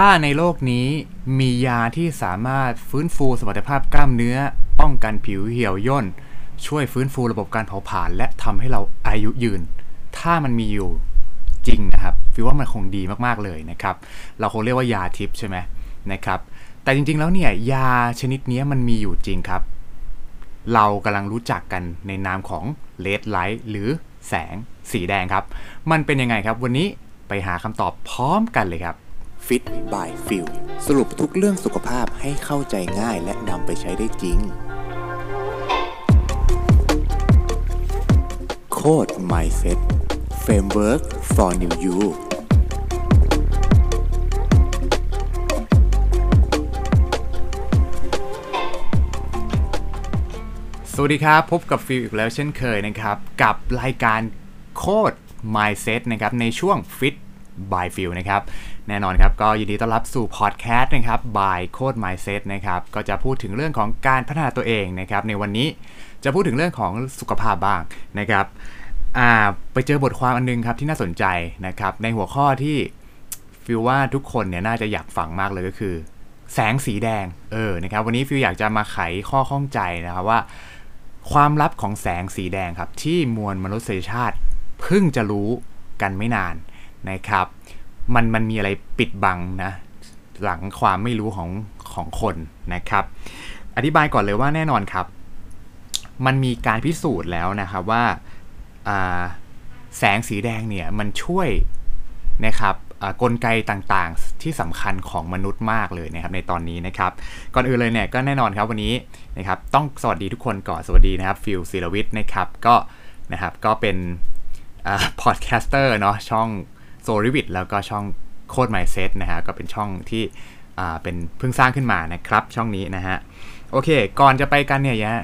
ถ้าในโลกนี้มียาที่สามารถฟื้นฟูสมรรถภาพกล้ามเนื้อ ป้องกันผิวเหี่ยวย่น ช่วยฟื้นฟูระบบการเผาผลาญและทำให้เราอายุยืน ถ้ามันมีอยู่จริงนะครับฟิลว่ามันคงดีมากๆเลยนะครับ เราคงเรียกว่ายาทิพย์ใช่ไหมนะครับ แต่จริงๆแล้วเนี่ยยาชนิดนี้มันมีอยู่จริงครับ เรากำลังรู้จักกันในนามของ red light หรือแสงสีแดงครับ มันเป็นยังไงครับ วันนี้ไปหาคำตอบพร้อมกันเลยครับ Fit by f i l สรุปทุกเรื่องสุขภาพให้เข้าใจง่ายและนำไปใช้ได้จริง โคด Mindset Framework for New You สวัสดีครับ พบกับฟิลอีกแล้วเช่นเคยนะครับ กับรายการโคด Mindset นะครับ ในช่วง Fit by Phil นะครับ แน่นอนครับ ก็ยินดีต้อนรับสู่พอดแคสต์นะครับ by Code Mindset นะครับ ก็จะพูดถึงเรื่องของการพัฒนาตัวเองนะครับ ในวันนี้จะพูดถึงเรื่องของสุขภาพบ้างนะครับไปเจอบทความอันนึงครับที่น่าสนใจนะครับ ในหัวข้อที่ฟิลว่าทุกคนเนี่ยน่าจะอยากฟังมากเลยก็คือ แสงสีแดงเออนะครับ วันนี้ฟิลอยากจะมาไขข้อข้องใจนะครับว่า ความลับของแสงสีแดงครับ ที่มวลมนุษยชาติเพิ่งจะรู้กันไม่นาน นะครับ มันมันมีอะไรปิดบังนะหลังความไม่รู้ของของคนนะครับ อธิบายก่อนเลยว่าแน่นอนครับ มันมีการพิสูจน์แล้วนะครับว่าาแสงสีแดงเนี่ยมันช่วยนะครับกลไกต่างๆ ที่สำคัญของมนุษย์มากเลยนะครับในตอนนี้นะครับ ก่อนอื่นเลยเนี่ยก็แน่นอนครับวันนี้นะครับต้องสวัสดีทุกคนก่อนสวัสดีนะครับฟิลศิลวิทย์นะครับก็นะครับก็เป็น podcaster เนาะช่อง โซลิวิทแล้วก็ช่อง Code Mindset นะฮะก็เป็นช่องที่เป็นเพิ่งสร้างขึ้นมานะครับ ช่องนี้นะฮะโอเค ก่อนจะไปกันเนี่ยยะ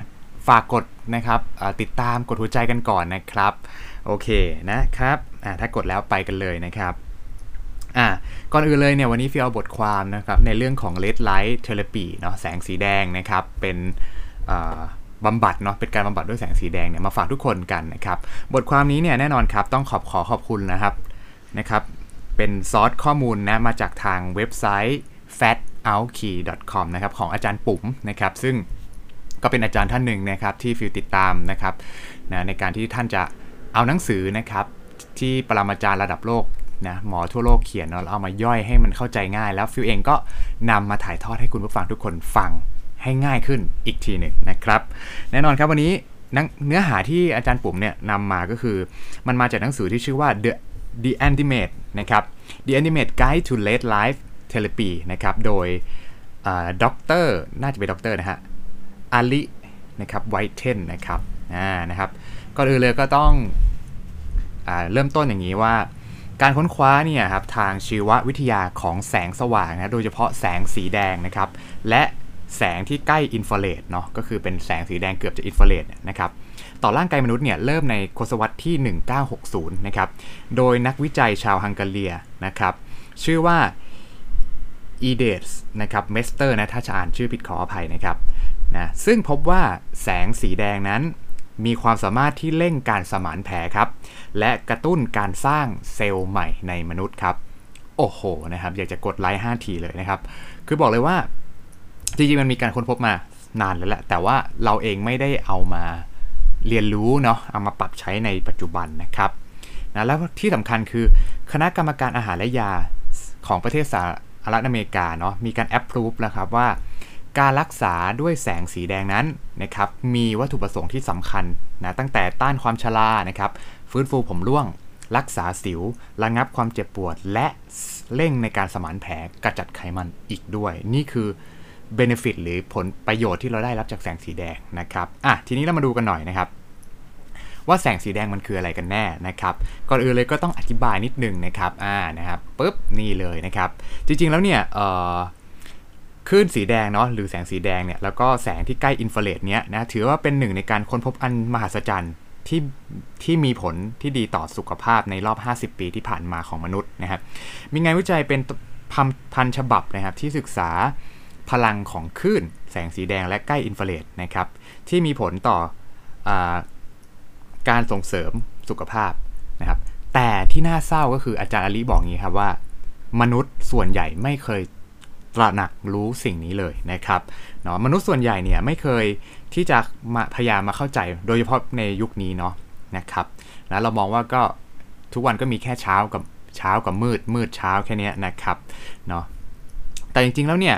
ฝากกดนะครับติดตามกดหัวใจกันก่อนนะครับ โอเคนะครับถ้ากดแล้วไปกันเลยนะครับอะก่อนอื่นเลยเนี่ยวันนี้ฟิลเอาบทความนะครับในเรื่องของ Red Light Therapy เนาะแสงสีแดงนะครับเป็นอ่าบำบัดเนาะเป็นการบำบัดด้วยแสงสีแดงเนี่ยมาฝากทุกคนกันนะครับบทความนี้เนี่ยแน่นอนครับต้องขอบขอขอบคุณนะครับ นะครับ เป็นซอสข้อมูลนะมาจากทางเว็บไซต์ fatoutKey.com นะครับของอาจารย์ปุ๋มนะครับ ซึ่งก็เป็นอาจารย์ท่านหนึ่งนะครับที่ฟิลติดตามนะครับนะในการที่ท่านจะเอาหนังสือนะครับที่ปรมาจารย์ระดับโลกนะหมอทั่วโลกเขียนเนาะเอามาย่อยให้มันเข้าใจง่าย แล้วฟิลเองก็นำมาถ่ายทอดให้คุณผู้ฟังทุกคนฟังให้ง่ายขึ้นอีกทีหนึ่งนะครับ แน่นอนครับวันนี้เนื้อหาที่อาจารย์ปุ๋มเนี่ยนำมาก็คือ มันมาจากหนังสือที่ชื่อว่า The The Ultimate นะครับ The Ultimate Guide to Red Light Therapy นะครับ โดยด็อกเตอร์น่าจะเป็นด็อกเตอร์นะฮะอารีนะครับไวท์เทนนะครับอ่านะครับก่อนอื่นเลยก็ต้องอ่าเริ่มต้นอย่างนี้ว่า การค้นคว้าเนี่ยครับทางชีววิทยาของแสงสว่างนะโดยเฉพาะแสงสีแดงนะครับ และแสงที่ใกล้อินฟราเรดเนาะก็คือเป็นแสงสีแดงเกือบจะอินฟราเรดนะครับ ต่อร่างกายมนุษย์เนี่ยเริ่มในทศวรรษที่ 1960 นะครับ โดยนักวิจัยชาวฮังการีนะครับ ชื่อว่าอีเดสนะครับเมสเตอร์นะถ้าจะอ่านชื่อผิดขออภัยนะครับนะซึ่งพบว่าแสงสีแดงนั้นมีความสามารถที่เร่งการสมานแผลครับ และกระตุ้นการสร้างเซลล์ใหม่ในมนุษย์ครับ โอ้โหนะครับ อยากจะกดไลค์5ทีเลยนะครับ คือบอกเลยว่า จริงๆ มันมีการค้นพบมานานแล้วแหละ แต่ว่าเราเองไม่ได้เอามา เรียนรู้เนาะเอามาปรับใช้ในปัจจุบันนะครับนะแล้วที่สำคัญคือคณะกรรมการอาหารและยาของประเทศสหรัฐอเมริกาเนาะมีการแอปพรูฟแล้วครับว่า การรักษาด้วยแสงสีแดงนั้นนะครับมีวัตถุประสงค์ที่สำคัญนะตั้งแต่ต้านความชรานะครับฟื้นฟูผมร่วง รักษาสิว ระงับความเจ็บปวด และเร่งในการสมานแผลกระจัดไขมันอีกด้วย นี่คือ benefit หรือผลประโยชน์ที่เราได้รับจากแสงสีแดงนะครับอะทีนี้เรามาดูกันหน่อยนะครับ ว่าแสงสีแดงมันคืออะไรกันแน่นะครับก่อนอื่นเลยก็ต้องอธิบายนิดนึงนะครับอ่านะครับปุ๊บนี่เลยนะครับ จริงๆแล้วเนี่ยเอ่อคลื่นสีแดงเนาะหรือแสงสีแดงเนี่ยแล้วก็แสงที่ใกล้อินฟราเรดเนี้ยนะถือว่าเป็นหนึ่งในการค้นพบอันมหัศจรรย์ที่ที่มีผลที่ดีต่อสุขภาพในรอบ 50 ปีที่ผ่านมาของมนุษย์นะครับมีงานวิจัยเป็นพันพันฉบับนะครับที่ศึกษา พลังของคลื่นแสงสีแดงและใกล้อินฟราเรดนะครับ ที่มีผลต่ออการส่งเสริมสุขภาพนะครับ แต่ที่น่าเศร้าก็คืออาจารย์อลีบอกงี้ครับว่า มนุษย์ส่วนใหญ่ไม่เคยตระหนักรู้สิ่งนี้เลยนะครับเนาะมนุษย์ส่วนใหญ่เนี่ยไม่เคยที่จะมาพยายามมาเข้าใจ โดยเฉพาะในยุคนี้เนาะนะครับแล้วเรามองว่าก็ทุกวันก็มีแค่เช้ากับเช้ากับมืดมืดเช้าแค่นี้นะครับเนาะ แต่จริงๆแล้วเนี่ย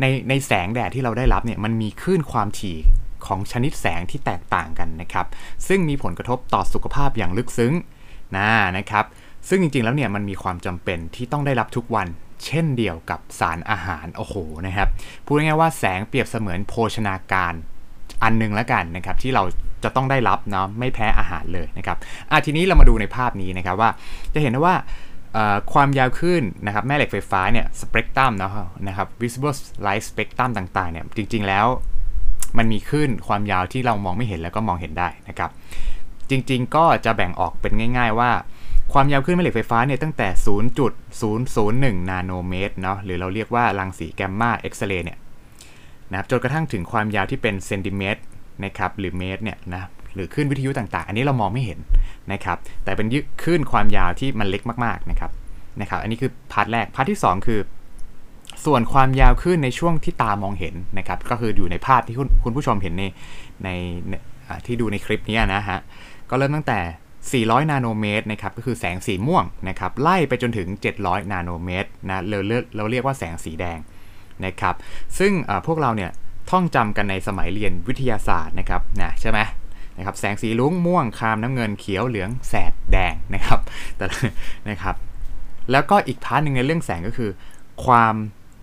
ในในแสงแดดที่เราได้รับเนี่ยมันมีคลื่นความถี่ของชนิดแสงที่แตกต่างกันนะครับ ซึ่งมีผลกระทบต่อสุขภาพอย่างลึกซึ้งนะนะครับ ซึ่งจริงๆแล้วเนี่ยมันมีความจำเป็นที่ต้องได้รับทุกวัน เช่นเดียวกับสารอาหารโอ้โหนะครับพูดง่ายๆว่าแสงเปรียบเสมือนโภชนาการอันนึงแล้วกันนะครับที่เราจะต้องได้รับเนาะไม่แพ้อาหารเลยนะครับอะทีนี้เรามาดูในภาพนี้นะครับว่าจะเห็นได้ว่า ความยาวขึ้นนะครับแม่เหล็กไฟฟ้าเนี่ยสเปกตรัมนะนะครับ visible light spectrum ต่างๆเนี่ยจริง ๆ แล้วมันมีขึ้นความยาวที่เรามองไม่เห็นแล้วก็มองเห็นได้นะครับ จริง ๆ ก็จะแบ่งออกเป็นง่าย ๆ ว่าความยาวขึ้นแม่เหล็กไฟฟ้าเนี่ยตั้งแต่ 0.001 นาโนเมตรเนาะหรือเราเรียกว่ารังสีแกมมาเอ็กซเรย์เนี่ยนะจนกระทั่งถึงความยาวที่เป็นเซนติเมตรนะครับหรือเมตรเนี่ยนะ หรือคลื่นวิทยุต่างๆ อันนี้เรามองไม่เห็นนะครับ แต่เป็นคลื่นความยาวที่มันเล็กมากๆนะครับนะครับ อันนี้คือ part แรก part ที่ 2 คือ ส่วนความยาวคลื่นในช่วงที่ตามองเห็นนะครับ ก็คืออยู่ในภาพที่คุณคุณผู้ชมเห็นในในที่ดูในคลิปนี้นะฮะก็เริ่มตั้งแต่ 400 นาโนเมตรนะครับ ก็คือแสงสีม่วงนะครับ ไล่ไปจนถึง 700 นาโนเมตรนะเราเรียกเราเรียกว่าแสงสีแดงนะครับ ซึ่งพวกเราเนี่ยท่องจำกันในสมัยเรียนวิทยาศาสตร์นะครับนะใช่ไหม นะครับแสงสีรุ้งม่วงครามน้ำเงินเขียวเหลืองแสดแดงนะครับแต่นะครับ แล้วก็อีก part หนึ่งในเรื่องแสงก็คือ ความ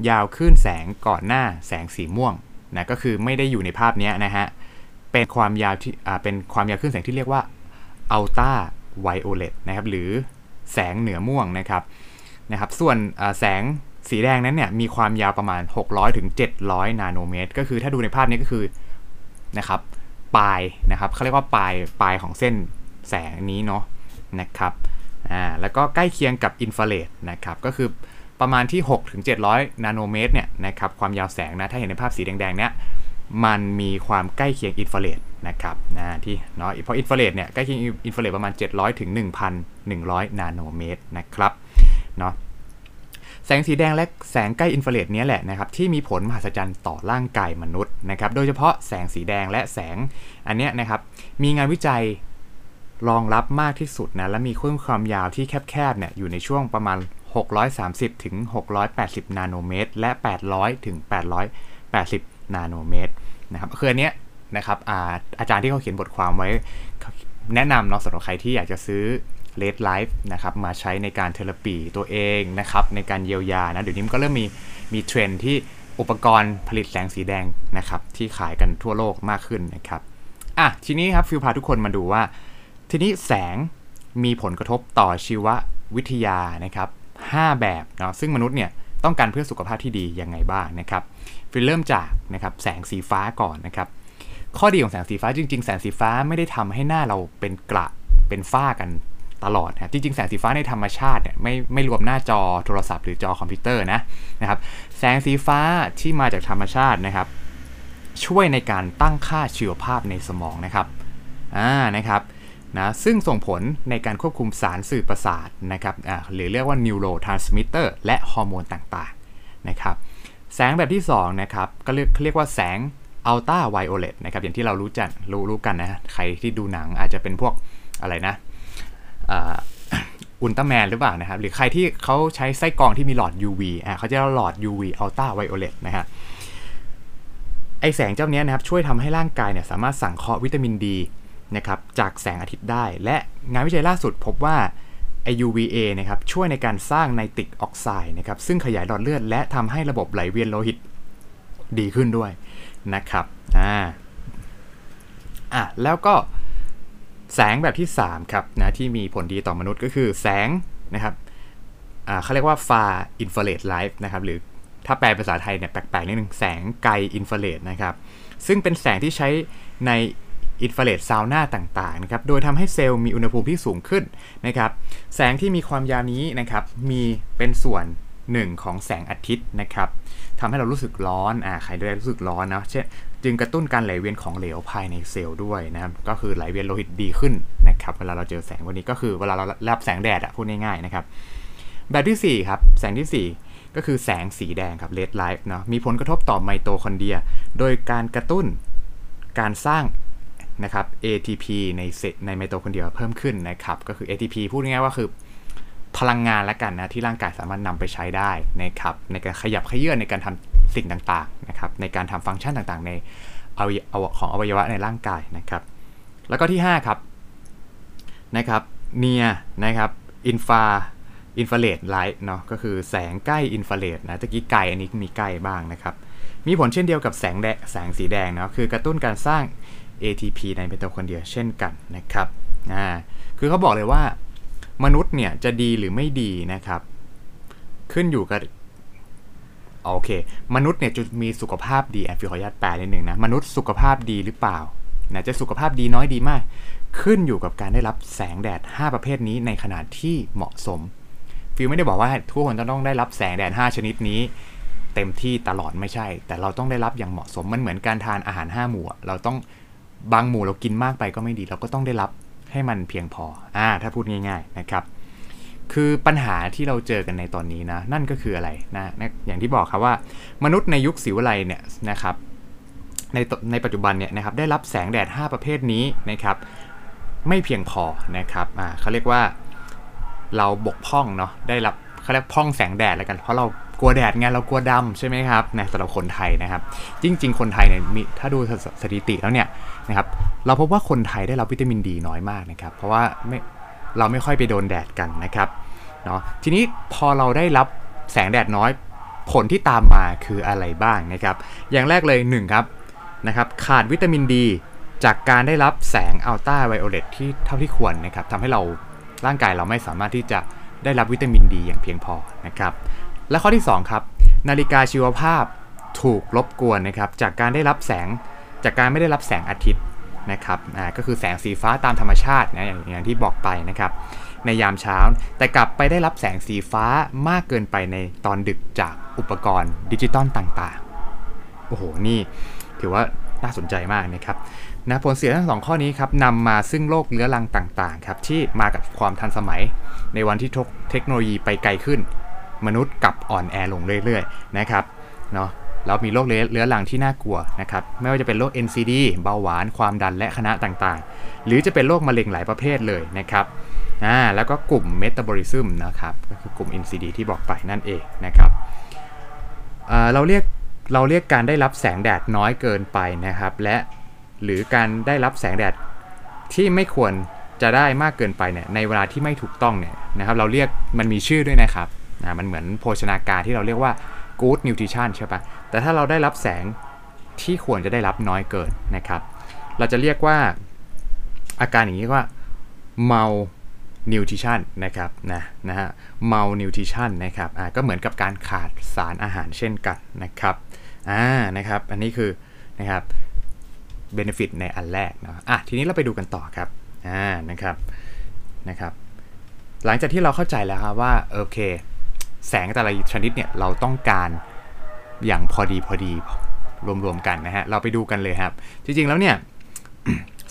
ยาวคลื่นแสงก่อนหน้าแสงสีม่วงนะก็คือไม่ได้อยู่ในภาพนี้นะฮะเป็นความยาวที่อ่าเป็นความยาวคลื่นแสงที่เรียกว่าอัลตราไวโอเลตนะครับหรือแสงเหนือม่วงนะครับนะครับ ส่วนแสงสีแดงนั้นเนี่ยมีความยาวประมาณ 600ถึง700 นาโนเมตร ก็คือถ้าดูในภาพนี้ก็คือนะครับ ปลายนะครับเขาเรียกว่าปลายปลายของเส้นแสงนี้เนาะนะครับอ่าแล้วก็ใกล้เคียงกับอินฟราเรดนะครับก็คือประมาณที่6ถึง700 นาโนเมตรเนี่ยนะครับความยาวแสงนะถ้าเห็นในภาพสีแดงๆเนี่ยมันมีความใกล้เคียงอินฟราเรดนะครับนะที่เนาะเพราะอินฟราเรดเนี่ยใกล้เคียงอินฟราเรดประมาณ 700ถึง1,100 นาโนเมตรนะครับเนาะ แสงสีแดงและแสงใกล้อินฟราเรดนี้แหละนะครับที่มีผลมหัศจรรย์ต่อร่างกายมนุษย์นะครับโดยเฉพาะแสงสีแดงและแสงอันเนี้ยนะครับมีงานวิจัยรองรับมากที่สุดนะและมีคลื่นความยาวที่แคบๆเนี่ยอยู่ในช่วงประมาณ 630ถึง680 นาโนเมตร และ 800ถึง880 นาโนเมตรนะครับคืออันเนี้ยนะครับอาอาจารย์ที่เขาเขียนบทความไว้แนะนำเนาะสำหรับใครที่อยากจะซื้อ Red Light นะครับมาใช้ในการ therapy ตัวเองนะครับในการเยียวยานะเดี๋ยวนี้ก็เริ่มมีมีเทรนด์ที่อุปกรณ์ผลิตแสงสีแดงนะครับที่ขายกันทั่วโลกมากขึ้นนะครับอะทีนี้ครับฟิลพาทุกคนมาดูว่า ทีนี้แสงมีผลกระทบต่อชีววิทยานะครับ5แบบเนาะซึ่งมนุษย์เนี่ยต้องการเพื่อสุขภาพที่ดียังไงบ้างนะครับฟิลเริ่มจากนะครับแสงสีฟ้าก่อนนะครับข้อดีของแสงสีฟ้าจริง ๆ แสงสีฟ้าไม่ได้ทำให้หน้าเราเป็นกระเป็นฝ้ากัน ตลอดนะจริงๆ แสงสีฟ้าในธรรมชาติเนี่ยไม่ไม่รวมหน้าจอโทรศัพท์หรือจอคอมพิวเตอร์นะนะครับแสงสีฟ้าที่มาจากธรรมชาตินะครับ ช่วยในการตั้งค่าชีวภาพในสมองนะครับอ่านะครับนะซึ่งส่งผลในการควบคุมสารสื่อประสาทนะครับหรือเรียกว่า neurotransmitter และฮอร์โมนต่างๆนะครับแสงแบบที่2นะครับก็เรียกเรียกว่าแสงอัลตราไวโอเลตนะครับอย่างที่เรารู้จักรู้รู้กันนะใครที่ดูหนังอาจจะเป็นพวกอะไรนะ อุลตร้าแมนหรือเปล่านะครับ หรือใครที่เขาใช้ไส้กรองที่มีหลอด UV อะเขาจะเรียกหลอด UV อัลตราไวโอเลตนะฮะไอแสงเจ้านี้นะครับช่วยทำให้ร่างกายเนี่ยสามารถสังเคราะห์วิตามินดีนะครับจากแสงอาทิตย์ได้ และงานวิจัยล่าสุดพบว่าไอ UVA นะครับช่วยในการสร้างไนตริกออกไซด์นะครับซึ่งขยายหลอดเลือด และทำให้ระบบไหลเวียนโลหิตดีขึ้นด้วยนะครับอ่าอะแล้วก็ แสงแบบที่ 3 ครับนะที่มีผลดีต่อมนุษย์ก็คือแสงนะครับเขาเรียกว่า far infrared light นะครับหรือถ้าแปลภาษาไทยเนี่ยแปลกๆนิดนึงแสงไกลอินฟราเรดนะครับซึ่งเป็นแสงที่ใช้ในอินฟราเรดซาวน่าต่างๆนะครับโดยทำให้เซลล์มีอุณหภูมิที่สูงขึ้นนะครับแสงที่มีความยาวนี้นะครับมีเป็นส่วนหนึ่งของแสงอาทิตย์นะครับทำให้เรารู้สึกร้อนอ่าใครได้รู้สึกร้อนนะเช่น จึงกระตุ้นการไหลเวียนของเหลวภายในเซลล์ด้วยนะครับ ก็คือไหลเวียนโลหิตดีขึ้นนะครับ เวลาเราเจอแสงวันนี้ก็คือเวลาเรารับแสงแดดอะพูดง่ายๆนะครับ แบบที่ 4 ครับ แสงที่ 4 ก็คือแสงสีแดงครับ red light เนาะ มีผลกระทบต่อไมโตคอนเดรีย โดยการกระตุ้นการสร้างนะครับ ATP ในเซในไมโตคอนเดรียเพิ่มขึ้นนะครับ ก็คือ ATP พูดง่ายๆว่าคือพลังงานละกันนะที่ร่างกายสามารถนำไปใช้ได้นะครับในการขยับเขยื้อนในการทำ สิ่งต่างๆนะครับในการทำฟังก์ชันต่างๆ ในอวัยวะของอวัยวะในร่างกายนะครับ แล้วก็ที่ 5 ครับนะครับ near นะครับ infra infrared light เนาะก็คือแสงใกล้อินฟราเรดนะตะกี้ไกลอันนี้มีใกล้บ้างนะครับ มีผลเช่นเดียวกับแสงแดแสงสีแดงเนาะคือกระตุ้นการสร้าง ATP ในไมโตคอนเดรียเช่นกันนะครับอ่าคือเขาบอกเลยว่ามนุษย์เนี่ยจะดีหรือไม่ดีนะครับ ขึ้นอยู่กับ โอเค มนุษย์เนี่ยจะมีสุขภาพดีอะฟิลขออนุญาตแปลนิดนึงนะ มนุษย์สุขภาพดีหรือเปล่านะจะสุขภาพดีน้อยดีมาก ขึ้นอยู่กับการได้รับแสงแดด 5 ประเภทนี้ในขนาดที่เหมาะสม ฟิลไม่ได้บอกว่าทุกคนจะต้องได้รับแสงแดด 5 ชนิดนี้ เต็มที่ตลอดไม่ใช่ แต่เราต้องได้รับอย่างเหมาะสมมันเหมือนการทานอาหาร 5 หมู่ เราต้องบางหมู่เรากินมากไปก็ไม่ดี เราก็ต้องได้รับให้มันเพียงพออ่าถ้าพูดง่าย ๆนะครับ คือปัญหาที่เราเจอกันในตอนนี้นะ นั่นก็คืออะไรนะนะอย่างที่บอกครับว่ามนุษย์ในยุคศิวไลเนี่ยนะครับในในปัจจุบันเนี่ยนะครับได้รับแสงแดด 5 ประเภทนี้นะครับไม่เพียงพอนะครับอ่าเขาเรียกว่าเราบกพร่องเนาะได้รับเขาเรียกพร่องแสงแดดแล้วกันเพราะเรากลัวแดดไงเรากลัวดำใช่ไหมครับนะสำหรับคนไทยนะครับ จริง ๆ คนไทยเนี่ยมีถ้าดูสถิติแล้วเนี่ยนะครับเราพบว่าคนไทยได้รับวิตามินดีน้อยมากนะครับ เพราะว่าไม่ เราไม่ค่อยไปโดนแดดกันนะครับเนาะทีนี้พอเราได้รับแสงแดดน้อยผลที่ตามมาคืออะไรบ้างนะครับ อย่างแรกเลย1ครับนะครับขาดวิตามินดี จากการได้รับแสงอัลตราไวโอเลตที่เท่าที่ควรนะครับทำให้เราร่างกายเราไม่สามารถที่จะได้รับวิตามินดีอย่างเพียงพอนะครับ และข้อที่ 2 ครับ นาฬิกาชีวภาพถูกรบกวนนะครับจากการได้รับแสงจากการไม่ได้รับแสงอาทิตย์ นะครับอ่าก็คือแสงสีฟ้าตามธรรมชาตินะอย่างอย่างที่บอกไปนะครับในยามเช้า แต่กลับไปได้รับแสงสีฟ้ามากเกินไปในตอนดึกจากอุปกรณ์ดิจิตอลต่างๆ โอ้โห นี่ถือว่าน่าสนใจมากนะครับนะผลเสียทั้งสองข้อนี้ครับนำมาซึ่งโรคเรื้อรังต่างๆครับที่มากับความทันสมัย ในวันที่เทคโนโลยีไปไกลขึ้น มนุษย์กลับอ่อนแอลงเรื่อยๆนะครับเนาะ เรามีโรคเรื้อรังที่น่ากลัวนะครับไม่ว่าจะเป็นโรค NCD เบาหวานความดันและคณะต่างๆ หรือจะเป็นโรคมะเร็งหลายประเภทเลยนะครับอ่าแล้วก็กลุ่มเมตาบอลิซึมนะครับก็คือกลุ่ม NCD ที่บอกไปนั่นเองนะครับอ่าเราเรียกเราเรียกการได้รับแสงแดดน้อยเกินไปนะครับ และหรือการได้รับแสงแดดที่ไม่ควรจะได้มากเกินไปเนี่ยในเวลาที่ไม่ถูกต้องเนี่ยนะครับ เราเรียกมันมีชื่อด้วยนะครับอ่ามันเหมือนโภชนาการที่เราเรียกว่า good nutrition ใช่ปะ แต่ถ้าเราได้รับแสงที่ควรจะได้รับน้อยเกินนะครับ เราจะเรียกว่าอาการอย่างนี้ว่า malnutrition นะครับนะนะฮะ malnutrition นะครับอ่าก็เหมือนกับการขาดสารอาหารเช่นกันนะครับอ่านะครับ อันนี้คือนะครับ benefit ในอันแรกนะอะทีนี้เราไปดูกันต่อครับอ่านะครับนะครับ หลังจากที่เราเข้าใจแล้วครับว่าโอเค แสงแต่ละชนิดเนี่ยเราต้องการ อย่างพอดีพอดีรวมๆกันนะฮะ เราไปดูกันเลยครับ จริงๆแล้วเนี่ย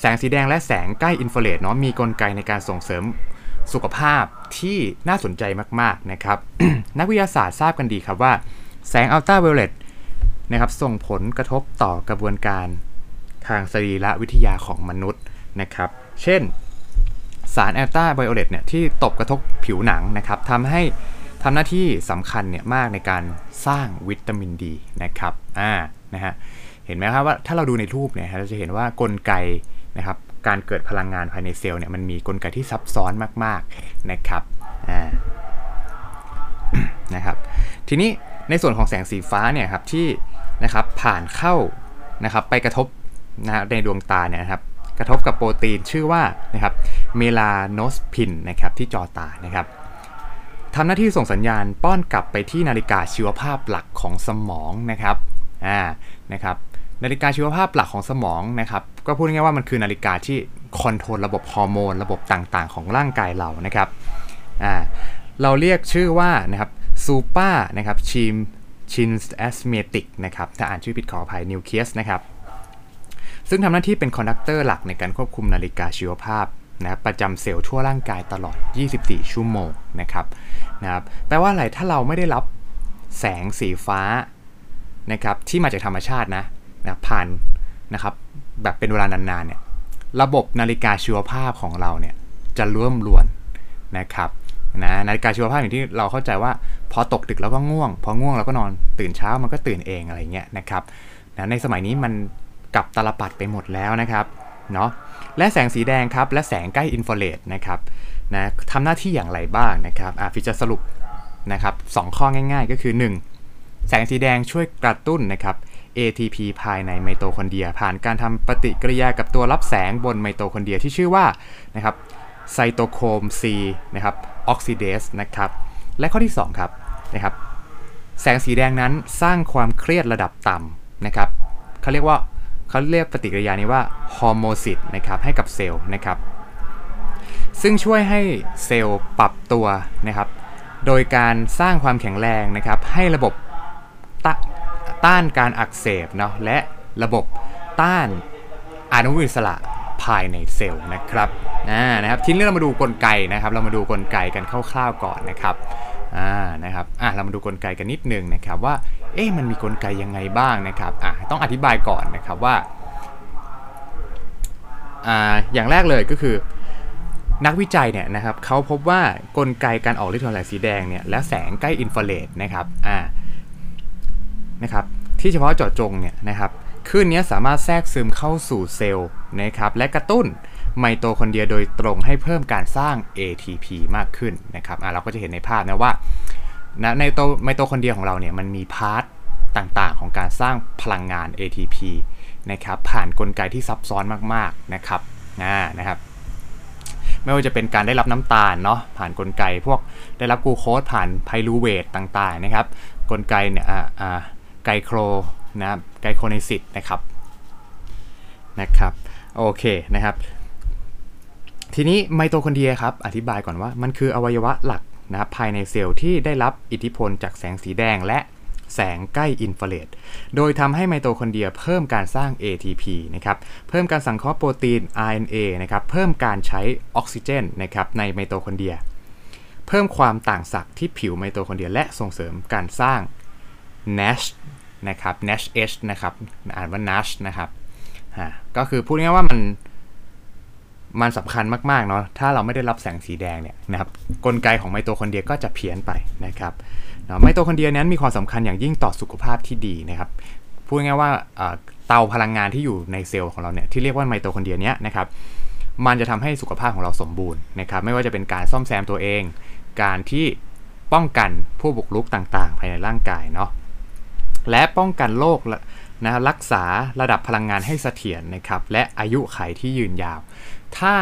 แสงสีแดงและแสงใกล้อินฟราเรดเนาะมีกลไกในการส่งเสริมสุขภาพที่น่าสนใจมากๆนะครับ นักวิทยาศาสตร์ทราบกันดีครับว่า แสงอัลตราไวโอเลตนะครับส่งผลกระทบต่อกระบวนการทางสรีรวิทยาของมนุษย์นะครับ เช่น สารอัลตราไวโอเลตเนี่ยที่ตบกระทบผิวหนังนะครับทำให้ ทำหน้าที่สำคัญเนี่ยมากในการสร้างวิตามินดีนะครับอ่านะฮะเห็นไหมครับว่าถ้าเราดูในรูปเนี่ยเราจะเห็นว่ากลไกนะครับการเกิดพลังงานภายในเซลล์เนี่ยมันมีกลไกที่ซับซ้อนมากๆนะครับอ่านะครับทีนี้ในส่วนของแสงสีฟ้าเนี่ยครับที่นะครับผ่านเข้านะครับไปกระทบนะในดวงตาเนี่ยครับกระทบกับโปรตีนชื่อว่านะครับเมลาโนสพินนะครับที่จอตานะครับ ทำหน้าที่ส่งสัญญาณป้อนกลับไปที่นาฬิกาชีวภาพหลักของสมองนะครับอ่านะครับนาฬิกาชีวภาพหลักของสมองนะครับก็พูดง่ายๆว่ามันคือนาฬิกาที่ control ระบบฮอร์โมนระบบต่างๆ ของร่างกายเรานะครับอ่าเราเรียกชื่อว่านะครับ supra นะครับ chiasmatic นะครับถ้าอ่านชื่อผิดขออภัย nucleus นะครับซึ่งทำหน้าที่เป็น conductor หลักในการควบคุมนาฬิกาชีวภาพ นะประจำเซลล์ทั่วร่างกายตลอด 24 ชั่วโมงนะครับนะครับแปลว่าอะไรถ้าเราไม่ได้รับแสงสีฟ้านะครับที่มาจากธรรมชาตินะนะผ่านนะครับแบบเป็นเวลานานๆเนี่ยระบบนาฬิกาชีวภาพของเราเนี่ยจะร่วมรวนนะครับนะนาฬิกาชีวภาพอย่างที่เราเข้าใจว่า พอตกดึกแล้วก็ง่วง พอง่วงเราก็นอนตื่นเช้ามันก็ตื่นเองอะไรเงี้ยนะครับนะในสมัยนี้มันกลับตลปัดไปหมดแล้วนะครับ เนาะและแสงสีแดงครับ และแสงใกล้อินฟราเรดนะครับนะทำหน้าที่อย่างไรบ้างนะครับอะฟิลจะสรุปนะครับสองข้อง่าย ๆ ก็คือ 1 แสงสีแดงช่วยกระตุ้นนะครับ ATP ภายในไมโตคอนเดรีย ผ่านการทำปฏิกิริยากับตัวรับแสงบนไมโตคอนเดรียที่ชื่อว่านะครับไซโตโครม C นะครับ oxidase นะครับ และข้อที่ 2 ครับนะครับ แสงสีแดงนั้นสร้างความเครียดระดับต่ำนะครับเขาเรียกว่า เขาเรียกปฏิกิริยานี้ว่าhormesis นะครับให้กับเซลล์นะครับซึ่งช่วยให้เซลล์ปรับตัวนะครับโดยการสร้างความแข็งแรงนะครับให้ระบบต้านการอักเสบเนาะและระบบต้านอนุมูลอิสระภายในเซลล์นะครับอ่านะครับทีนี้เรามาดูกลไกนะครับ เรามาดูกลไกกันคร่าวๆก่อนนะครับ อ่านะครับอะเรามาดูกลไกกันนิดนึงนะครับว่าเอ๊ะมันมีกลไกยังไงบ้างนะครับอะต้องอธิบายก่อนนะครับว่าอ่าอย่างแรกเลยก็คือนักวิจัยเนี่ยนะครับเขาพบว่ากลไกการออกฤทธิ์ของแสงสีแดงเนี่ยและแสงใกล้อินฟราเรดนะครับอ่านะครับที่เฉพาะเจาะจงเนี่ยนะครับคลื่นนี้สามารถแทรกซึมเข้าสู่เซลล์นะครับและกระตุ้น ไมโตคอนเดรียโดยตรงให้เพิ่มการสร้าง ATP มากขึ้นนะครับเราก็จะเห็นในภาพนะว่านะในโตไมโตคอนเดรียของเราเนี่ยมันมี part ต่างๆ ของการสร้างพลังงาน ATP นะครับผ่านกลไกที่ซับซ้อนมากๆนะครับนะนะครับไม่ว่าจะเป็นการได้รับน้ำตาลเนาะผ่านกลไกพวกได้รับกลูโคสผ่าน pyruvate ต่างๆนะครับ กลไกเนี่ยอ่าอ่า glyco นะ glycolysis นะครับนะครับโอเคนะครับ ทีนี้ไมโตคอนเดรียครับ อธิบายก่อนว่ามันคืออวัยวะหลักนะครับภายในเซลล์ที่ได้รับอิทธิพลจากแสงสีแดงและแสงใกล้อินฟราเรด โดยทำให้ไมโตคอนเดรียเพิ่มการสร้าง ATP นะครับ เพิ่มการสังเคราะห์โปรตีน RNA นะครับ เพิ่มการใช้ออกซิเจนนะครับในไมโตคอนเดรีย เพิ่มความต่างศักย์ที่ผิวไมโตคอนเดรีย และส่งเสริมการสร้าง NADH นะครับ NADH H นะครับ อ่านว่า NADH นะครับ ก็คือพูดง่ายว่ามัน มันสำคัญมากๆเนาะถ้าเราไม่ได้รับแสงสีแดงเนี่ยนะครับกลไกของไมโตคอนเดรียก็จะเพี้ยนไปนะครับนะไมโตคอนเดรียนั้นมีความสำคัญอย่างยิ่งต่อสุขภาพที่ดีนะครับพูดง่ายๆว่าเตาพลังงานที่อยู่ในเซลล์ของเราเนี่ยที่เรียกว่าไมโตคอนเดรียเนี้ยนะครับมันจะทำให้สุขภาพของเราสมบูรณ์นะครับไม่ว่าจะเป็นการซ่อมแซมตัวเอง การที่ป้องกันผู้บุกรุกต่างๆ ภายในร่างกายเนาะและป้องกันโรค นะรักษาระดับพลังงานให้เสถียรนะครับและอายุไขที่ยืนยาว ถ้า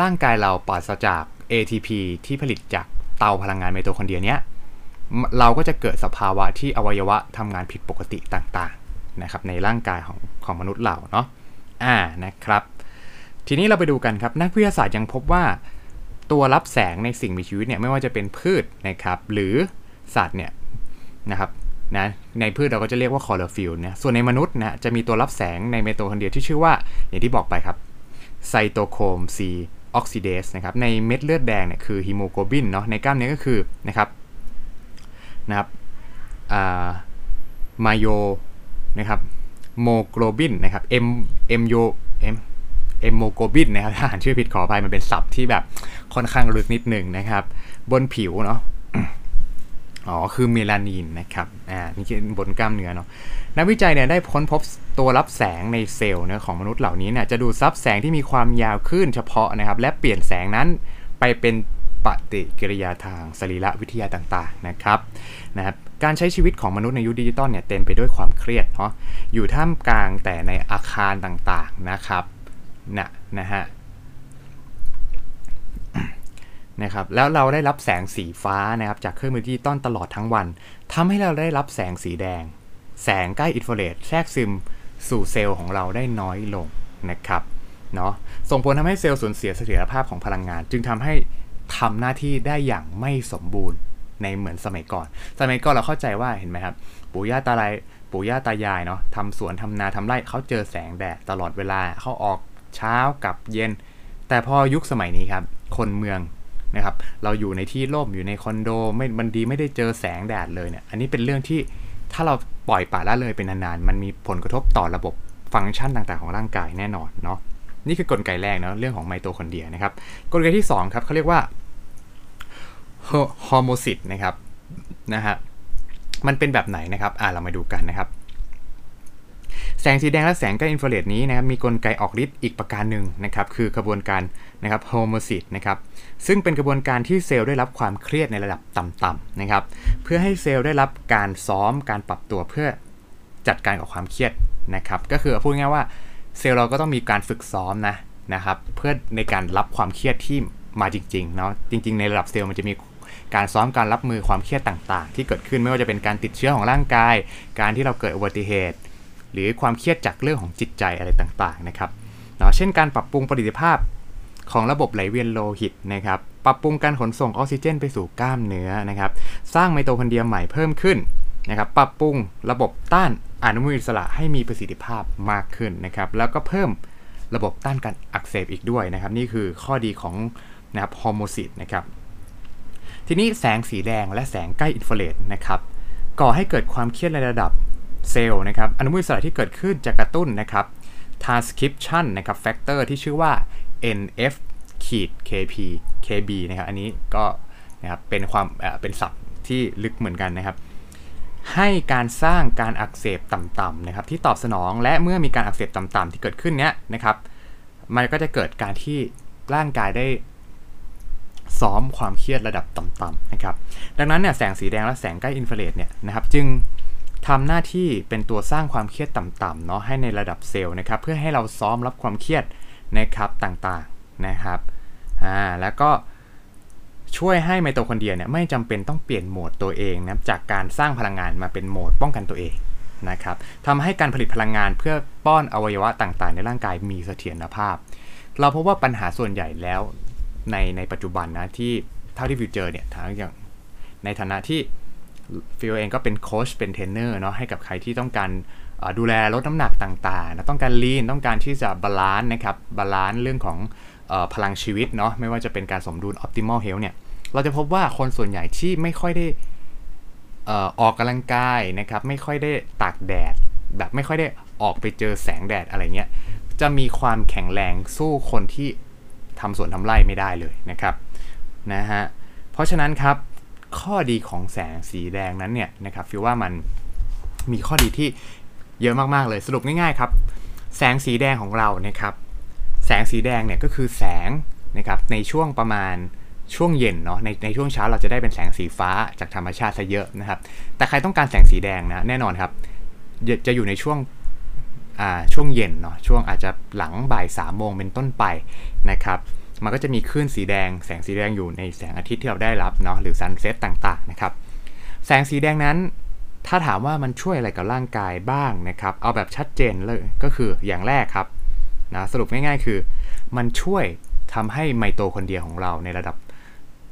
ร่างกายเราปราศจาก ATP ที่ผลิตจากเตาพลังงานไมโตคอนเดรียเนี้ยเราก็จะเกิดสภาวะที่อวัยวะทำงานผิดปกติต่างๆนะครับในร่างกายของของมนุษย์เราเนาะอ่านะครับ ทีนี้เราไปดูกันครับนักวิทยาศาสตร์ยังพบว่า ตัวรับแสงในสิ่งมีชีวิตเนี่ยไม่ว่าจะเป็นพืชนะครับหรือสัตว์เนี่ยนะครับ นะในพืชเราก็จะเรียกว่าคลอโรฟิลล์เนี่ยส่วนในมนุษย์นะจะมีตัวรับแสงในไมโตคอนเดรียที่ชื่อว่า อย่างที่บอกไปครับไซโตโครม C ออกซิเดสนะครับในเม็ดเลือดแดงเนี่ยคือฮีโมโกลบินเนาะในกล้ามเนื้อก็คือนะครับนะครับ myo นะครับ myoglobin นะครับเอ็มเอ็ม myo เอ็มเอม myoglobin นะครับถ้าอ่านชื่อผิดขออภัยมันเป็นศัพท์ที่แบบค่อนข้างลึกนิดหนึ่งนะครับ บนผิวเนาะ อ๋อ คือเมลานินนะครับอ่านี่คือบนกล้ามเนื้อเนาะนักวิจัยเนี่ยได้ค้นพบตัวรับแสงในเซลล์เนื้อของมนุษย์เหล่านี้เนี่ยจะดูดซับแสงที่มีความยาวคลื่นเฉพาะนะครับ และเปลี่ยนแสงนั้นไปเป็นปฏิกิริยาทางสรีรวิทยาต่างๆนะครับนะครับการใช้ชีวิตของมนุษย์ในยุคดิจิตอลเนี่ยเต็มไปด้วยความเครียดเนาะอยู่ท่ามกลางแต่ในอาคารต่างๆนะครับนะนะฮะ นะครับแล้วเราได้รับแสงสีฟ้านะครับจากเครื่องมือดิจิตอลตลอดทั้งวันทำให้เราได้รับแสงสีแดง แสงใกล้อินฟราเรดแทรกซึมสู่เซลล์ของเราได้น้อยลงนะครับเนาะส่งผลทำให้เซลล์สูญเสียเสถียรภาพของพลังงาน จึงทำให้ทำหน้าที่ได้อย่างไม่สมบูรณ์ในเหมือนสมัยก่อน สมัยก่อนเราเข้าใจว่าเห็นไหมครับปู่ย่าตาลายปู่ย่าตายายเนาะทำสวนทำนาทำไร่เขาเจอแสงแดดตลอดเวลาเขาออกเช้ากับเย็น แต่พอยุคสมัยนี้ครับคนเมือง นะครับเราอยู่ในที่ร่มอยู่ในคอนโดไม่มันดีไม่ได้เจอแสงแดดเลยเนี่ยอันนี้เป็นเรื่องที่ถ้าเราปล่อยปละละเลยเป็นนานๆมันมีผลกระทบต่อระบบฟังก์ชันต่างๆของร่างกายแน่นอนเนาะนี่คือกลไกแรกเนาะเรื่องของไมโตคอนเดรียนะครับกลไกที่2ครับเขาเรียกว่า hormesis นะครับนะฮะมันเป็นแบบไหนนะครับอ่าเรามาดูกันนะครับ แสงสีแดงและแสงใกล้อินฟราเรดนี้นะครับมีกลไกออกฤทธิ์อีกประการหนึ่งนะครับคือกระบวนการนะครับ hormesis นะครับซึ่งเป็นกระบวนการที่เซลล์ได้รับความเครียดในระดับต่ำๆนะครับเพื่อให้เซลล์ได้รับการซ้อมการปรับตัวเพื่อจัดการกับความเครียดนะครับก็คือพูดง่ายว่าเซลล์เราก็ต้องมีการฝึกซ้อมนะนะครับเพื่อในการรับความเครียดที่มาจริงๆเนาะจริง ๆ ในระดับเซลล์มันจะมีการซ้อมการรับมือความเครียดต่างๆ ที่เกิดขึ้นไม่ว่าจะเป็นการติดเชื้อของร่างกาย การที่เราเกิดอุบัติเหตุ หรือความเครียดจากเรื่องของจิตใจอะไรต่างๆนะครับเนาะเช่นการปรับปรุงประสิทธิภาพของระบบไหลเวียนโลหิตนะครับปรับปรุงการขนส่งออกซิเจนไปสู่กล้ามเนื้อนะครับสร้างไมโตคอนเดรียใหม่เพิ่มขึ้นนะครับปรับปรุงระบบต้านอนุมูลอิสระให้มีประสิทธิภาพมากขึ้นนะครับแล้วก็เพิ่มระบบต้านการอักเสบอีกด้วยนะครับ นี่คือข้อดีของนะครับ hormesis นะครับทีนี้แสงสีแดงและแสงใกล้อินฟราเรดนะครับก่อให้เกิดความเครียดในระดับ เซลล์นะครับอนุมูลอิสระที่เกิดขึ้นจะกระตุ้นนะครับ transcription นะครับ factor ที่ชื่อว่า NF ขีด KP KB นะครับอันนี้ก็นะครับเป็นความเอ่อเป็นศัพท์ที่ลึกเหมือนกันนะครับ ให้การสร้างการอักเสบต่ำๆนะครับ ที่ตอบสนองและเมื่อมีการอักเสบต่ำๆที่เกิดขึ้นเนี้ยนะครับ มันก็จะเกิดการที่ร่างกายได้ซ้อมความเครียดระดับต่ำๆนะครับ ดังนั้นเนี่ยแสงสีแดงและแสงใกล้อินฟราเรดเนี่ยนะครับ จึง ทำหน้าที่เป็นตัวสร้างความเครียดต่ำๆเนาะให้ในระดับเซลล์นะครับ เพื่อให้เราซ้อมรับความเครียดนะครับต่างๆนะครับอ่าแล้วก็ช่วยให้ไมโตคอนเดรียเนี่ยไม่จำเป็นต้องเปลี่ยนโหมดตัวเองนะจากการสร้างพลังงานมาเป็นโหมดป้องกันตัวเองนะครับทำให้การผลิตพลังงานเพื่อป้อนอวัยวะต่างๆ ในร่างกายมีเสถียรภาพ เราพบว่าปัญหาส่วนใหญ่แล้วในในปัจจุบันนะที่เท่าที่ฟิวเจอเนี่ยทางอย่างในฐานะที่ ฟิวเองก็เป็นโค้ชเป็นเทรนเนอร์เนาะให้กับใครที่ต้องการดูแลลดน้ำหนักต่างๆนะต้องการ lean ต้องการที่จะ balance นะครับ balance เรื่องของอพลังชีวิตเนาะไม่ว่าจะเป็นการสมดุล optimal health เนี่ยเราจะพบว่าคนส่วนใหญ่ที่ไม่ค่อยได้ออออกกำลังกายนะครับไม่ค่อยได้ตากแดด แบบไม่ค่อยได้ออกไปเจอแสงแดดอะไรเงี้ยจะมีความแข็งแรงสู้คนที่ทำสวนทำไร่ไม่ได้เลยนะครับนะฮะเพราะฉะนั้นครับ ข้อดีของแสงสีแดงนั้นเนี่ยนะครับฟิวว่ามันมีข้อดีที่เยอะมากๆเลยสรุปง่ายๆครับ แสงสีแดงของเรานะครับ แสงสีแดงเนี่ยก็คือแสงนะครับในช่วงประมาณช่วงเย็นเนาะในในช่วงเช้าเราจะได้เป็นแสงสีฟ้าจากธรรมชาติซะเยอะนะครับ แต่ใครต้องการแสงสีแดงนะแน่นอนครับ จะจะอยู่ในช่วงอ่าช่วงเย็นเนาะช่วงอาจจะหลังบ่ายสามโมงเป็นต้นไปนะครับ มันก็จะมีคลื่นสีแดง แสงสีแดงอยู่ในแสงอาทิตย์ที่เราได้รับเนาะหรือ sunset ต่างๆนะครับ แสงสีแดงนั้นถ้าถามว่ามันช่วยอะไรกับร่างกายบ้างนะครับ เอาแบบชัดเจนเลยก็คืออย่างแรกครับนะสรุปง่ายๆคือ มันช่วยทำให้ไมโตคอนเดรียของเราในระดับ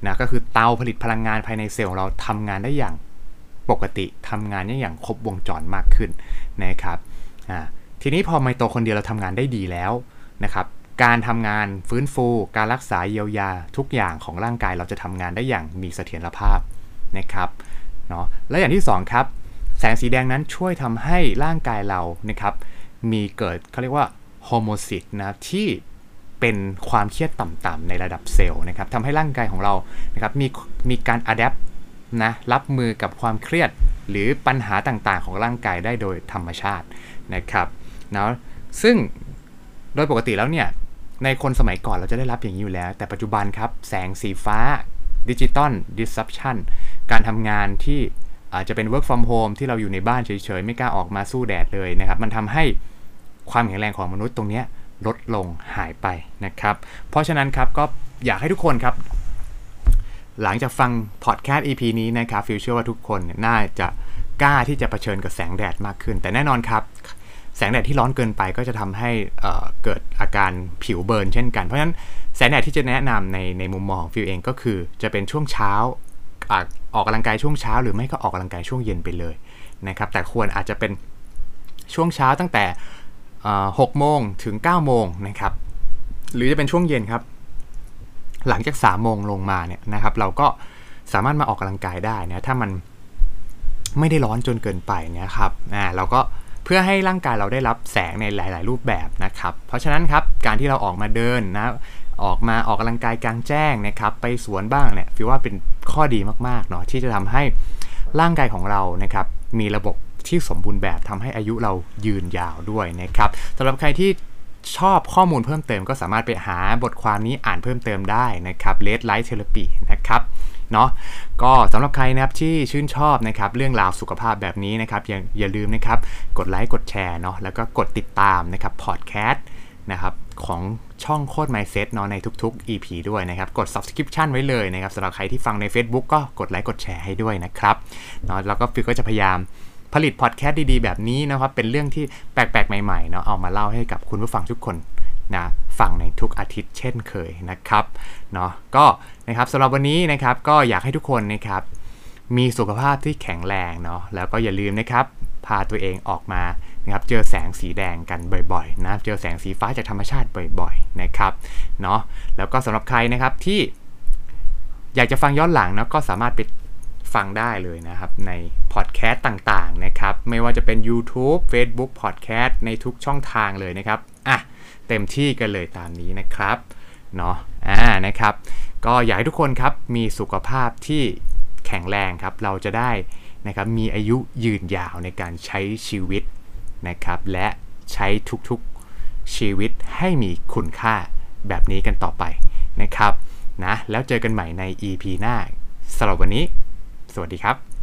นะก็คือเตาผลิตพลังงานภายในเซลล์ของเราทำงานได้อย่างปกติทำงานได้อย่างครบวงจรมากขึ้นนะครับทีนี้พอไมโตคอนเดรียเราทำงานได้ดีแล้วนะครับ การทำงานฟื้นฟู การรักษาเยียวยาทุกอย่างของร่างกายเราจะทำงานได้อย่างมีเสถียรภาพนะครับเนาะและอย่างที่สองครับแสงสีแดงนั้นช่วยทำให้ร่างกายเรานะครับมีเกิดเขาเรียกว่า hormesis นะที่เป็นความเครียดต่ำๆในระดับเซลล์นะครับทำให้ร่างกายของเรานะครับมีมีการ adapt นะรับมือกับความเครียดหรือปัญหาต่างๆ ของร่างกายได้โดยธรรมชาตินะครับเนาะซึ่งโดยปกติแล้วเนี่ย ในคนสมัยก่อนเราจะได้รับอย่างนี้อยู่แล้ว แต่ปัจจุบันครับ แสงสีฟ้า digital disruption การทำงานที่อาจจะเป็น work from home ที่เราอยู่ในบ้านเฉยๆ ไม่กล้าออกมาสู้แดดเลยนะครับ มันทำให้ความแข็งแรงของมนุษย์ตรงนี้ลดลงหายไปนะครับ เพราะฉะนั้นครับก็อยากให้ทุกคนครับ หลังจากฟังพอดแคสต์ EP นี้นะครับฟิวเชื่อว่าทุกคนเนี่ยน่าจะกล้าที่จะะเผชิญกับแสงแดดมากขึ้น แต่แน่นอนครับ แสงแดดที่ร้อนเกินไปก็จะทำให้เกิดอาการผิวเบิร์นเช่นกันเพราะฉะนั้นแสงแดดที่จะแนะนำในในมุมมองของฟิวเองก็คือจะเป็นช่วงเช้าอออกกำลังกายช่วงเช้า หรือไม่ก็ออกกำลังกายช่วงเย็นไปเลยนะครับแต่ควรอาจจะเป็นช่วงเช้าตั้งแต่หกโมงถึง9โมงนะครับหรือจะเป็นช่วงเย็นครับ หลังจากสามโมงลงมาเนี่ยนะครับเราก็สามารถมาออกกำลังกายได้นะถ้ามันไม่ได้ร้อนจนเกินไปเนี่ยครับอ่าเราก็ เพื่อให้ร่างกายเราได้รับแสงในหลาย ๆ รูปแบบนะครับ เพราะฉะนั้นครับการที่เราออกมาเดินนะออกมาออกกำลังกายกลางแจ้งนะครับ ไปสวนบ้างเนี่ยฟิวว่าเป็นข้อดีมากๆเนาะที่จะทำให้ร่างกายของเรานะครับมีระบบที่สมบูรณ์แบบทำให้อายุเรายืนยาวด้วยนะครับสำหรับใครที่ชอบข้อมูลเพิ่มเติมก็สามารถไปหาบทความนี้อ่านเพิ่มเติมได้นะครับ Red Light Therapy นะครับ เนาะก็สำหรับใครนะครับที่ชื่นชอบนะครับเรื่องราวสุขภาพแบบนี้นะครับอย่าอย่าลืมนะครับกดไลค์กดแชร์เนาะแล้วก็กดติดตามนะครับพอดแคสต์นะครับของช่องโคตร Mindset เนาะในทุกๆ EP ด้วยนะครับ กด subscription ไว้เลยนะครับสำหรับใครที่ฟังใน Facebook ก็กดไลค์กดแชร์ให้ด้วยนะครับเนาะแล้วก็ฟิวก็จะพยายามผลิตพอดแคสต์ดีๆ แบบนี้นะครับ เป็นเรื่องที่แปลกๆ ใหม่ๆเนาะเอามาเล่าให้กับคุณผู้ฟังทุกคนนะ ฟังในทุกอาทิตย์เช่นเคยนะครับเนาะก็นะครับสำหรับวันนี้นะครับก็อยากให้ทุกคนนะครับมีสุขภาพที่แข็งแรงเนาะแล้วก็อย่าลืมนะครับพาตัวเองออกมานะครับเจอแสงสีแดงกันบ่อยๆนะเจอแสงสีฟ้าจากธรรมชาติบ่อยๆนะครับเนาะแล้วก็สำหรับใครนะครับที่อยากจะฟังย้อนหลังนะก็สามารถไปฟังได้เลยนะครับในพอดแคสต์ต่างๆนะครับไม่ว่าจะเป็น YouTube Facebook Podcast ในทุกช่องทางเลยนะครับอะ เต็มที่กันเลยตามนี้นะครับเนาะอ่านะครับ ก็อยากให้ทุกคนครับมีสุขภาพที่แข็งแรงครับ เราจะได้นะครับมีอายุยืนยาวในการใช้ชีวิตนะครับ และใช้ทุกๆชีวิตให้มีคุณค่าแบบนี้กันต่อไปนะครับนะแล้วเจอกันใหม่ใน EP หน้าสำหรับวันนี้ สวัสดีครับ